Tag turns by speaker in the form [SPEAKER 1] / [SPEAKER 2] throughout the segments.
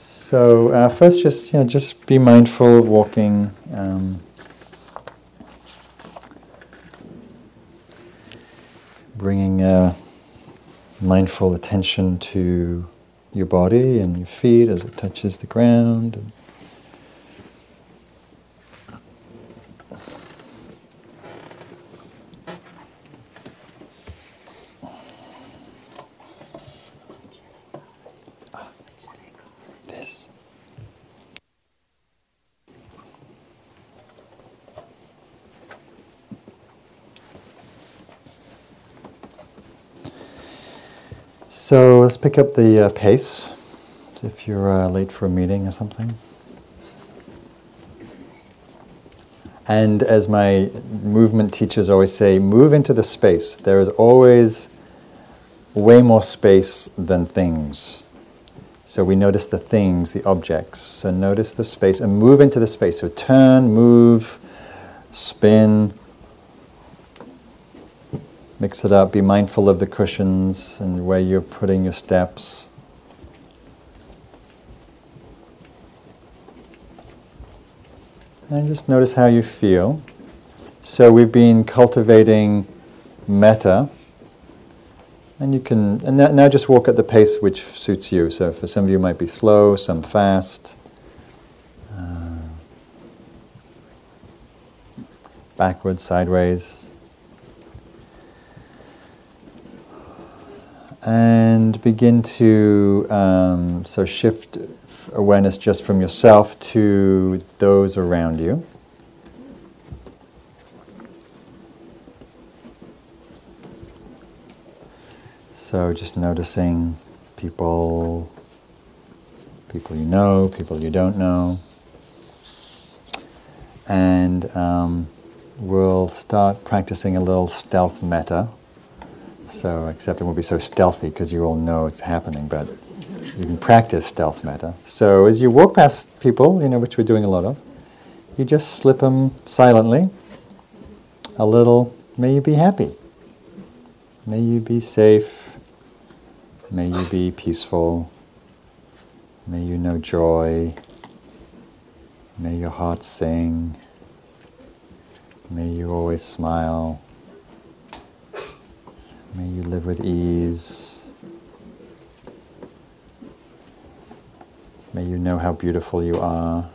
[SPEAKER 1] So uh, first, just you know, just be mindful of walking. Um, bringing uh, mindful attention to your body and your feet as it touches the ground. So let's pick up the uh, pace if you're uh, late for a meeting or something. And as my movement teachers always say, move into the space. There is always way more space than things. So we notice the things, the objects. So notice the space and move into the space. So turn, move, spin, Mix it up, be mindful of the cushions and where you're putting your steps. And just notice how you feel. So we've been cultivating metta. And you can, and now just walk at the pace which suits you. So for some of you, might be slow, some fast. Uh, backwards, sideways, and begin to um, so shift awareness just from yourself to those around you. So just noticing people, people you know, people you don't know, and um, we'll start practicing a little stealth metta. So, except it won't be so stealthy because you all know it's happening, but you can practice stealth metta. So, as you walk past people, you know, which we're doing a lot of, you just slip them silently a little, may you be happy. May you be safe. May you be peaceful. May you know joy. May your heart sing. May you always smile. May you live with ease. May you know how beautiful you are.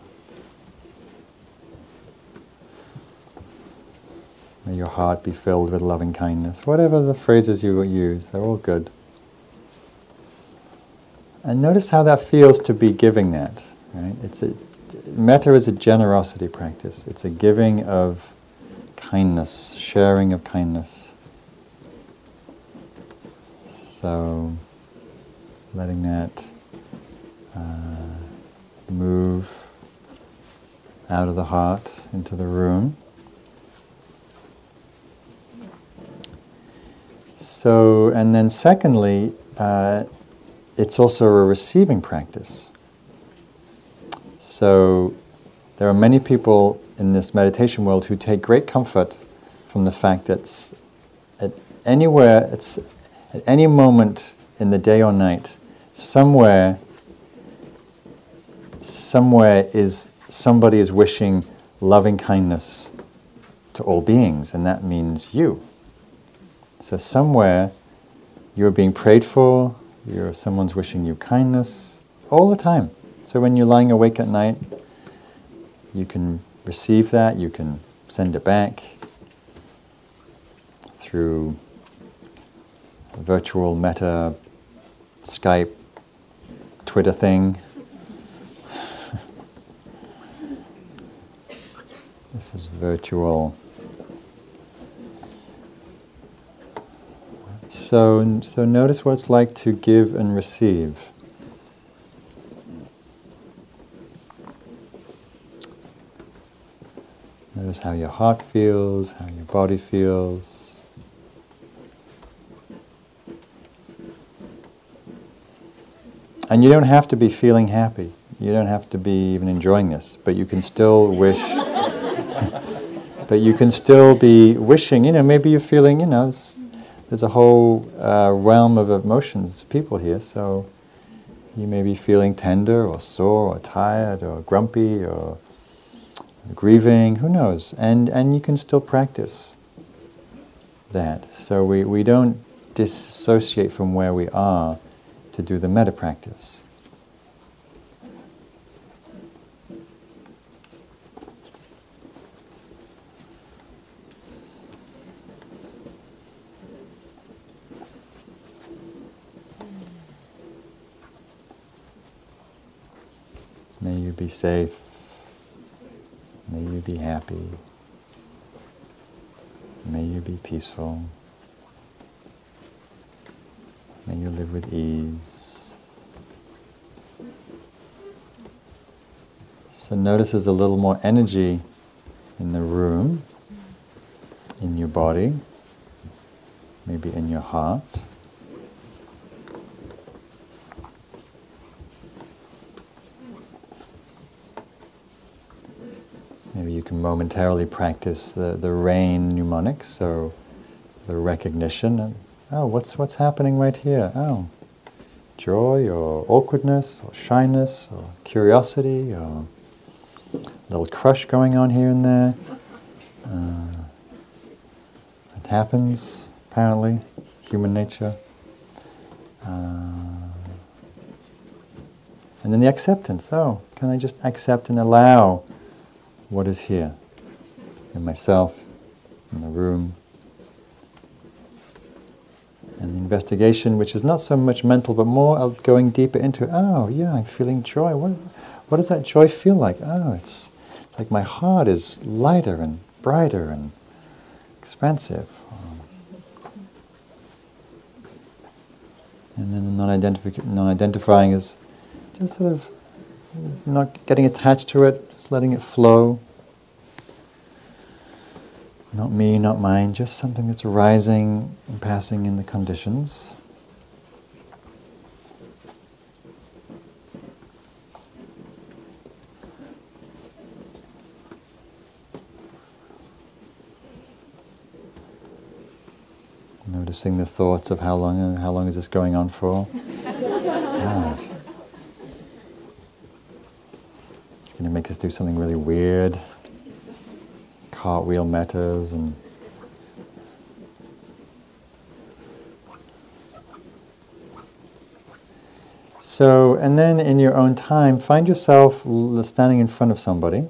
[SPEAKER 1] May your heart be filled with loving kindness. Whatever the phrases you use, they're all good. And notice how that feels to be giving that. Right? It's a, metta is a generosity practice. It's a giving of kindness, sharing of kindness. So, letting that uh, move out of the heart into the room. So, and then secondly, uh, it's also a receiving practice. So, there are many people in this meditation world who take great comfort from the fact that at anywhere, it's at any moment in the day or night, somewhere, somewhere is somebody is wishing loving kindness to all beings, and that means you. So somewhere you're being prayed for, you're someone's wishing you kindness all the time. So when you're lying awake at night, you can receive that, you can send it back through virtual metta Skype Twitter thing. this is virtual. So, so notice what it's like to give and receive. Notice how your heart feels, how your body feels. And you don't have to be feeling happy. You don't have to be even enjoying this, but you can still wish. but you can still be wishing, you know, maybe you're feeling, you know, there's a whole uh, realm of emotions, people here, so You may be feeling tender or sore or tired or grumpy or grieving, who knows? And, and you can still practice that. So we, we don't dissociate from where we are to do the metta practice. May you be safe. May you be happy. May you be peaceful. May you live with ease. So notice there's a little more energy in the room, in your body, maybe in your heart. Maybe you can momentarily practice the, the rain mnemonic, so the recognition and oh, what's what's happening right here? Oh, joy or awkwardness or shyness or curiosity or a little crush going on here and there. Uh, it happens, apparently, human nature. Uh, and then the acceptance. Oh, can I just accept and allow what is here in myself, in the room? And the investigation, which is not so much mental, but more going deeper into, oh, yeah, I'm feeling joy. What, what does that joy feel like? Oh, it's, it's like my heart is lighter and brighter and expansive. And then the non-identifying non is just sort of not getting attached to it, just letting it flow. Not me, not mine, just something that's arising and passing in the conditions. Noticing the thoughts of how long how long is this going on for? It's going to make us do something really weird cartwheel mettas and So, and then in your own time, find yourself standing in front of somebody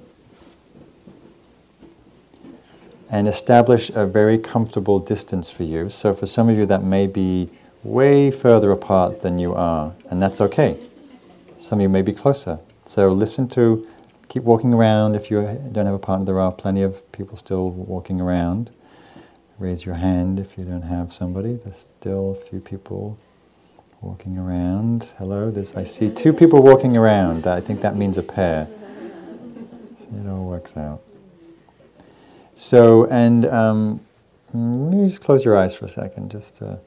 [SPEAKER 1] and establish a very comfortable distance for you. So, for some of you, that may be way further apart than you are, and that's okay. Some of you may be closer. So, listen to keep walking around. If you don't have a partner, there are plenty of people still walking around. Raise your hand if you don't have somebody. There's still a few people walking around. Hello, there's, I see two people walking around. I think that means a pair. It all works out. So, and um, maybe just close your eyes for a second, just to,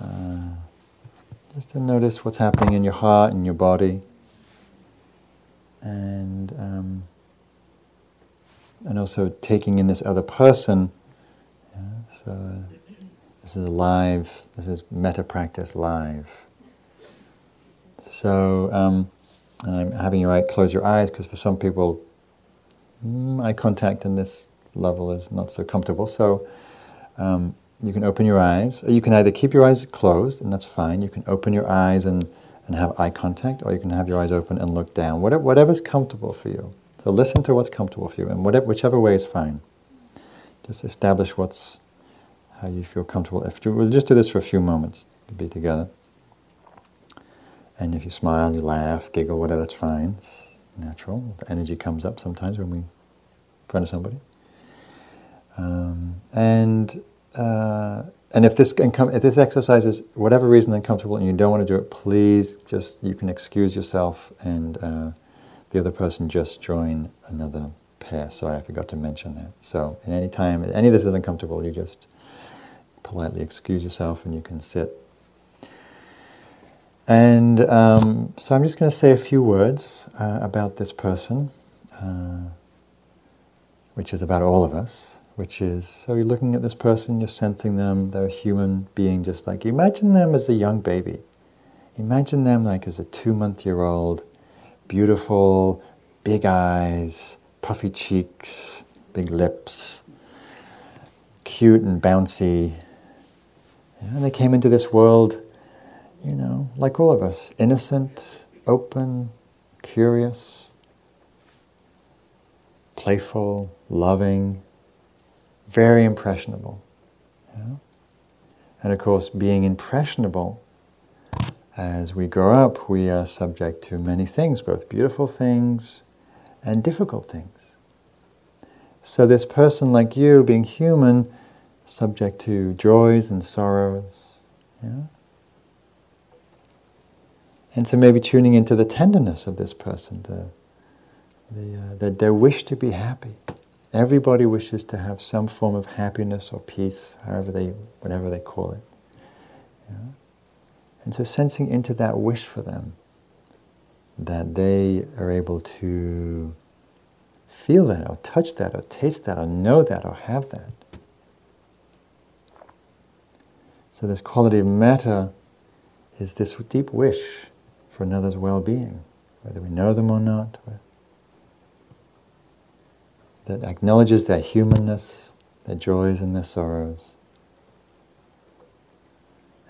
[SPEAKER 1] uh, just to notice what's happening in your heart and your body and um, and also taking in this other person. Yeah, so uh, this is live. This is metta practice live. So um, I'm having you right, close your eyes because for some people, mm, eye contact in this level is not so comfortable. So. Um, you can open your eyes. You can either keep your eyes closed, and that's fine. You can open your eyes and and have eye contact, or you can have your eyes open and look down. Whatever, whatever's comfortable for you. So listen to what's comfortable for you, and whatever, whichever way is fine. Just establish what's how you feel comfortable. If you, we'll just do this for a few moments to be together. And if you smile, you laugh, giggle, whatever, that's fine. It's natural. The energy comes up sometimes when we in front of somebody. Um, and uh, and if this if this exercise is whatever reason uncomfortable and you don't want to do it, please just you can excuse yourself and uh, the other person just join another pair. Sorry, I forgot to mention that. So, at any time any of this is uncomfortable, you just politely excuse yourself and you can sit. And um, so I'm just going to say a few words uh, about this person, uh, which is about all of us which is so you're looking at this person, you're sensing them, they're a human being just like you. Imagine them as a young baby. imagine them like as a two-month-year-old, beautiful, big eyes, puffy cheeks, big lips, cute and bouncy. and they came into this world, you know, like all of us, innocent, open, curious, playful, loving, very impressionable. Yeah? And of course, being impressionable, as we grow up, we are subject to many things, both beautiful things and difficult things. So, this person like you, being human, subject to joys and sorrows. Yeah? And so, maybe tuning into the tenderness of this person, the, the, uh, the, their wish to be happy. Everybody wishes to have some form of happiness or peace, however they, whatever they call it. Yeah? And so, sensing into that wish for them, that they are able to feel that, or touch that, or taste that, or know that, or have that. So, this quality of metta is this deep wish for another's well being, whether we know them or not, that acknowledges their humanness, their joys and their sorrows,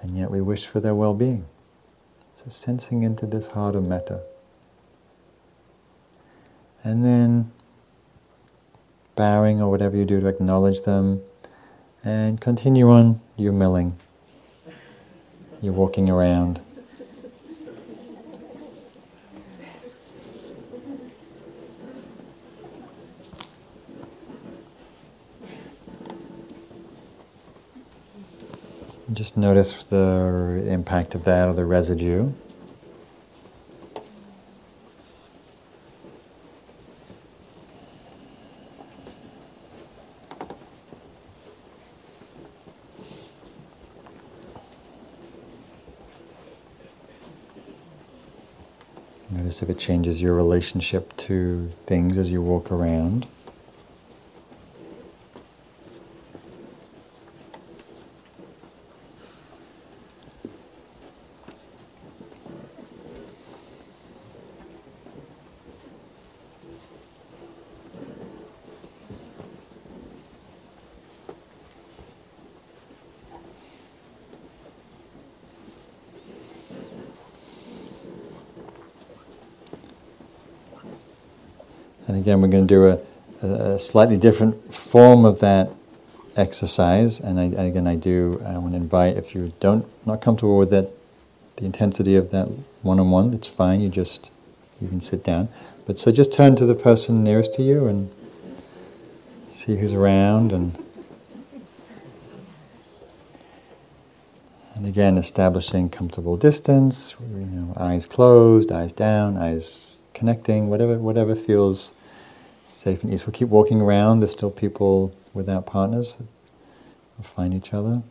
[SPEAKER 1] and yet we wish for their well being. So, sensing into this heart of metta. And then bowing or whatever you do to acknowledge them, and continue on your milling. You're walking around. Just notice the impact of that or the residue. Notice if it changes your relationship to things as you walk around. And again, we're going to do a, a slightly different form of that exercise. And I, again, I do. I want to invite if you don't not comfortable with that, the intensity of that one-on-one, it's fine. You just you can sit down. But so just turn to the person nearest to you and see who's around and. And again, establishing comfortable distance, you know, eyes closed, eyes down, eyes connecting, whatever, whatever feels safe and easy. We'll keep walking around. There's still people without partners. We'll find each other.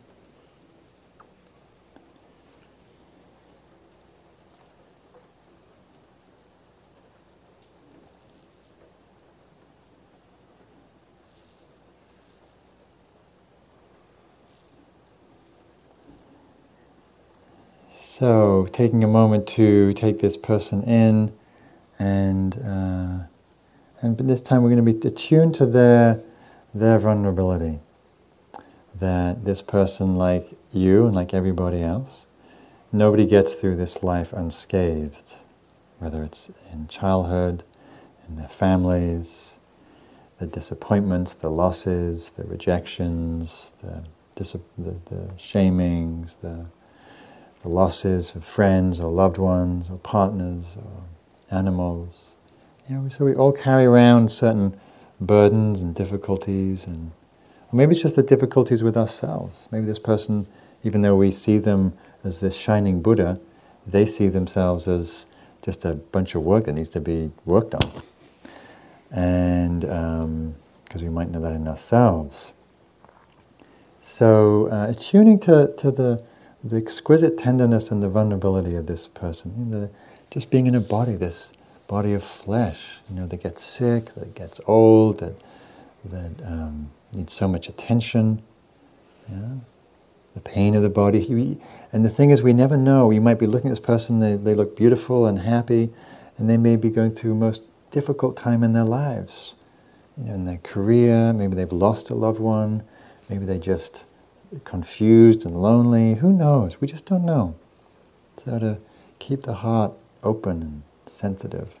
[SPEAKER 1] So, taking a moment to take this person in and uh, and this time we're going to be attuned to their their vulnerability. That this person, like you and like everybody else, nobody gets through this life unscathed, whether it's in childhood, in their families, the disappointments, the losses, the rejections, the, dis- the, the shamings, the, the losses of friends or loved ones or partners or animals. You know, so we all carry around certain burdens and difficulties, and maybe it's just the difficulties with ourselves. Maybe this person, even though we see them as this shining Buddha, they see themselves as just a bunch of work that needs to be worked on. And because um, we might know that in ourselves. So, uh, attuning to, to the, the exquisite tenderness and the vulnerability of this person, the, just being in a body, this body of flesh, you know, that gets sick, that gets old, that that um, needs so much attention. Yeah? the pain of the body. And the thing is, we never know. You might be looking at this person, they, they look beautiful and happy, and they may be going through most difficult time in their lives. You know, in their career, maybe they've lost a loved one, maybe they're just confused and lonely. Who knows? We just don't know. So to keep the heart open and sensitive.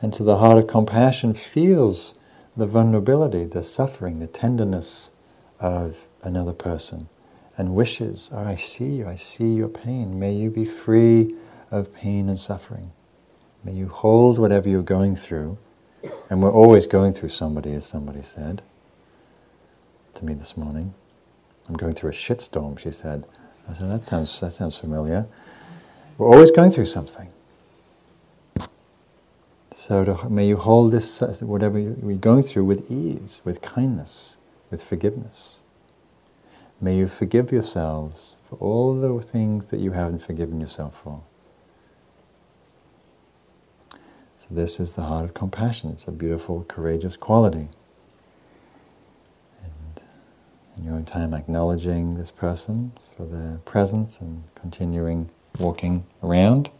[SPEAKER 1] And so the heart of compassion feels the vulnerability, the suffering, the tenderness of another person and wishes, oh, I see you, I see your pain. May you be free of pain and suffering. May you hold whatever you're going through. And we're always going through somebody, as somebody said to me this morning. I'm going through a shitstorm, she said. I said, that sounds, that sounds familiar. We're always going through something. So to, may you hold this, whatever you're going through, with ease, with kindness, with forgiveness. May you forgive yourselves for all the things that you haven't forgiven yourself for. So this is the heart of compassion. It's a beautiful, courageous quality. And in your own time, acknowledging this person for their presence and continuing walking around.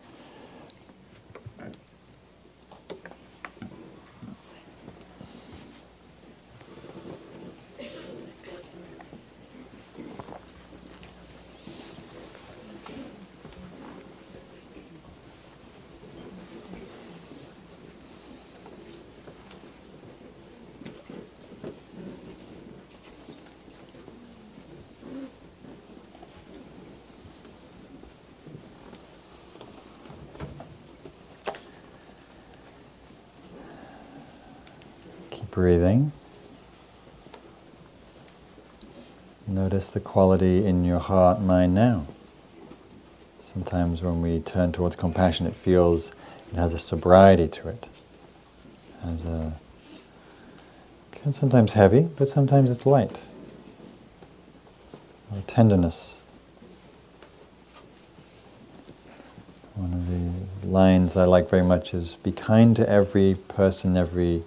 [SPEAKER 1] Breathing. Notice the quality in your heart, mind now. Sometimes when we turn towards compassion, it feels it has a sobriety to it. has a sometimes heavy, but sometimes it's light. Or tenderness. One of the lines I like very much is be kind to every person, every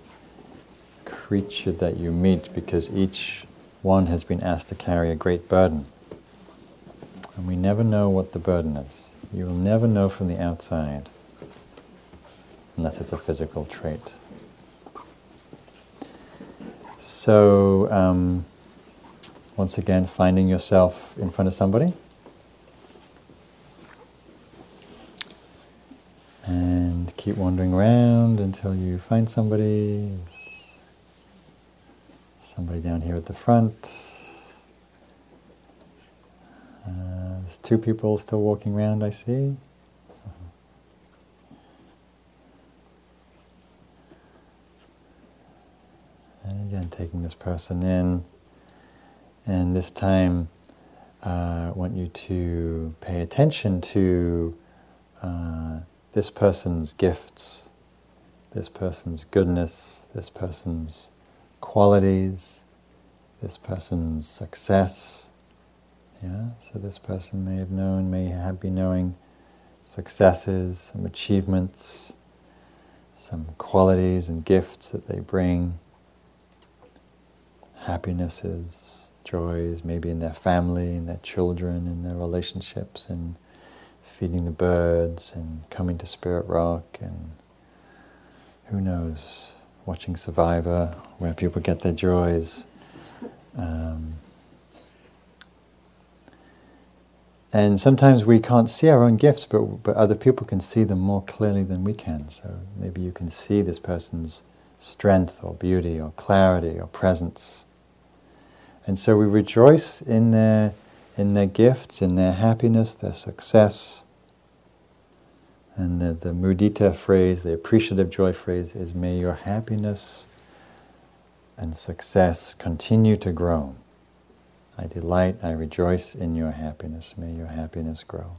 [SPEAKER 1] creature that you meet because each one has been asked to carry a great burden. And we never know what the burden is. You will never know from the outside unless it's a physical trait. So, um, once again, finding yourself in front of somebody. And keep wandering around until you find somebody. Somebody down here at the front. Uh, there's two people still walking around, I see. And again, taking this person in. And this time, uh, I want you to pay attention to uh, this person's gifts, this person's goodness, this person's qualities, this person's success. Yeah, so this person may have known, may have been knowing successes, some achievements, some qualities and gifts that they bring, happinesses, joys, maybe in their family, in their children, in their relationships, and feeding the birds and coming to Spirit Rock and who knows watching Survivor, where people get their joys. Um, and sometimes we can't see our own gifts, but, but other people can see them more clearly than we can. So maybe you can see this person's strength or beauty or clarity or presence. And so we rejoice in their, in their gifts, in their happiness, their success. And the, the mudita phrase, the appreciative joy phrase, is may your happiness and success continue to grow. I delight, I rejoice in your happiness. May your happiness grow.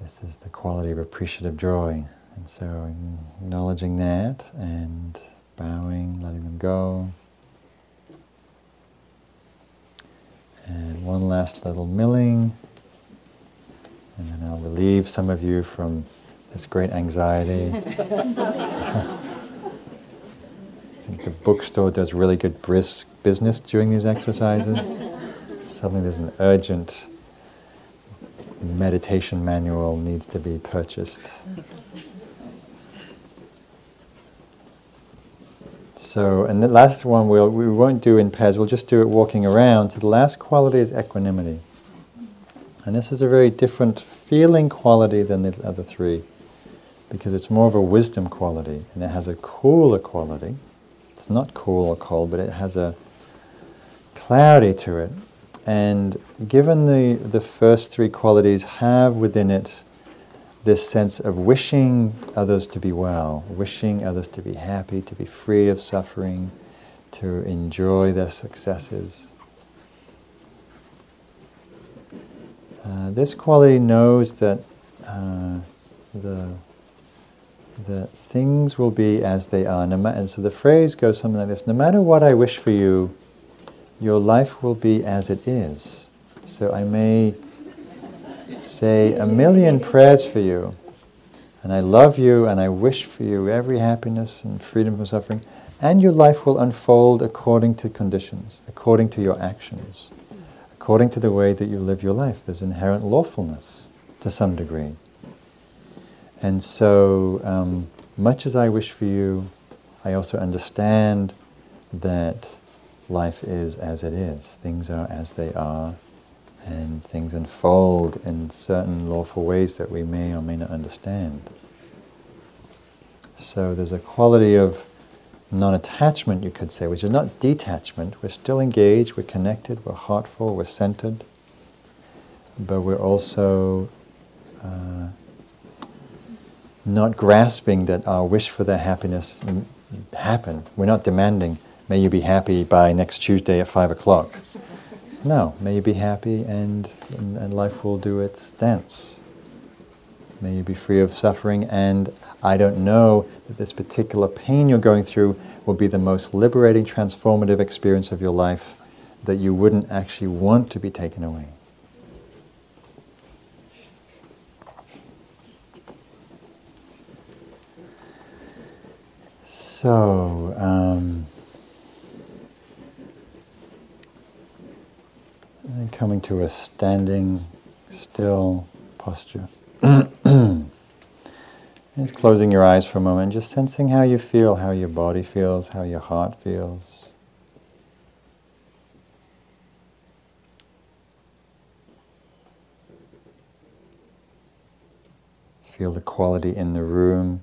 [SPEAKER 1] This is the quality of appreciative joy. And so, acknowledging that and bowing, letting them go. And one last little milling. And then I'll relieve some of you from this great anxiety. the bookstore does really good brisk business during these exercises. Suddenly there's an urgent meditation manual needs to be purchased. So, and the last one we'll, we won't do in pairs, we'll just do it walking around. So the last quality is equanimity. And this is a very different feeling quality than the other three because it's more of a wisdom quality and it has a cooler quality. It's not cool or cold, but it has a clarity to it. And given the, the first three qualities have within it this sense of wishing others to be well, wishing others to be happy, to be free of suffering, to enjoy their successes. Uh, this quality knows that uh, the that things will be as they are. And so the phrase goes something like this: No matter what I wish for you, your life will be as it is. So I may say a million prayers for you, and I love you, and I wish for you every happiness and freedom from suffering, and your life will unfold according to conditions, according to your actions, according to the way that you live your life. There's inherent lawfulness to some degree. And so, um, much as I wish for you, I also understand that life is as it is. Things are as they are, and things unfold in certain lawful ways that we may or may not understand. So there's a quality of non attachment, you could say, which is not detachment. We're still engaged, we're connected, we're heartful, we're centered, but we're also. Uh, not grasping that our wish for their happiness happen. We're not demanding, may you be happy by next Tuesday at five o'clock. No, may you be happy and, and, and life will do its dance. May you be free of suffering, and I don't know that this particular pain you're going through will be the most liberating, transformative experience of your life that you wouldn't actually want to be taken away. So, um, coming to a standing still posture. just closing your eyes for a moment, just sensing how you feel, how your body feels, how your heart feels. Feel the quality in the room.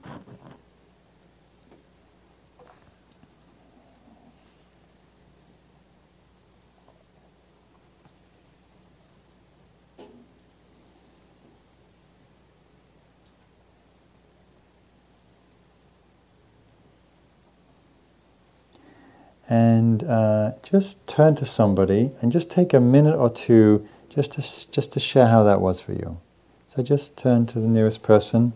[SPEAKER 1] And uh, just turn to somebody and just take a minute or two just to, just to share how that was for you. So just turn to the nearest person.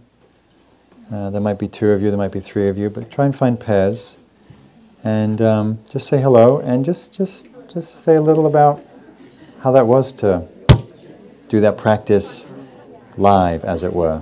[SPEAKER 1] Uh, there might be two of you, there might be three of you, but try and find pairs, and um, just say hello, and just just just say a little about how that was to do that practice live, as it were.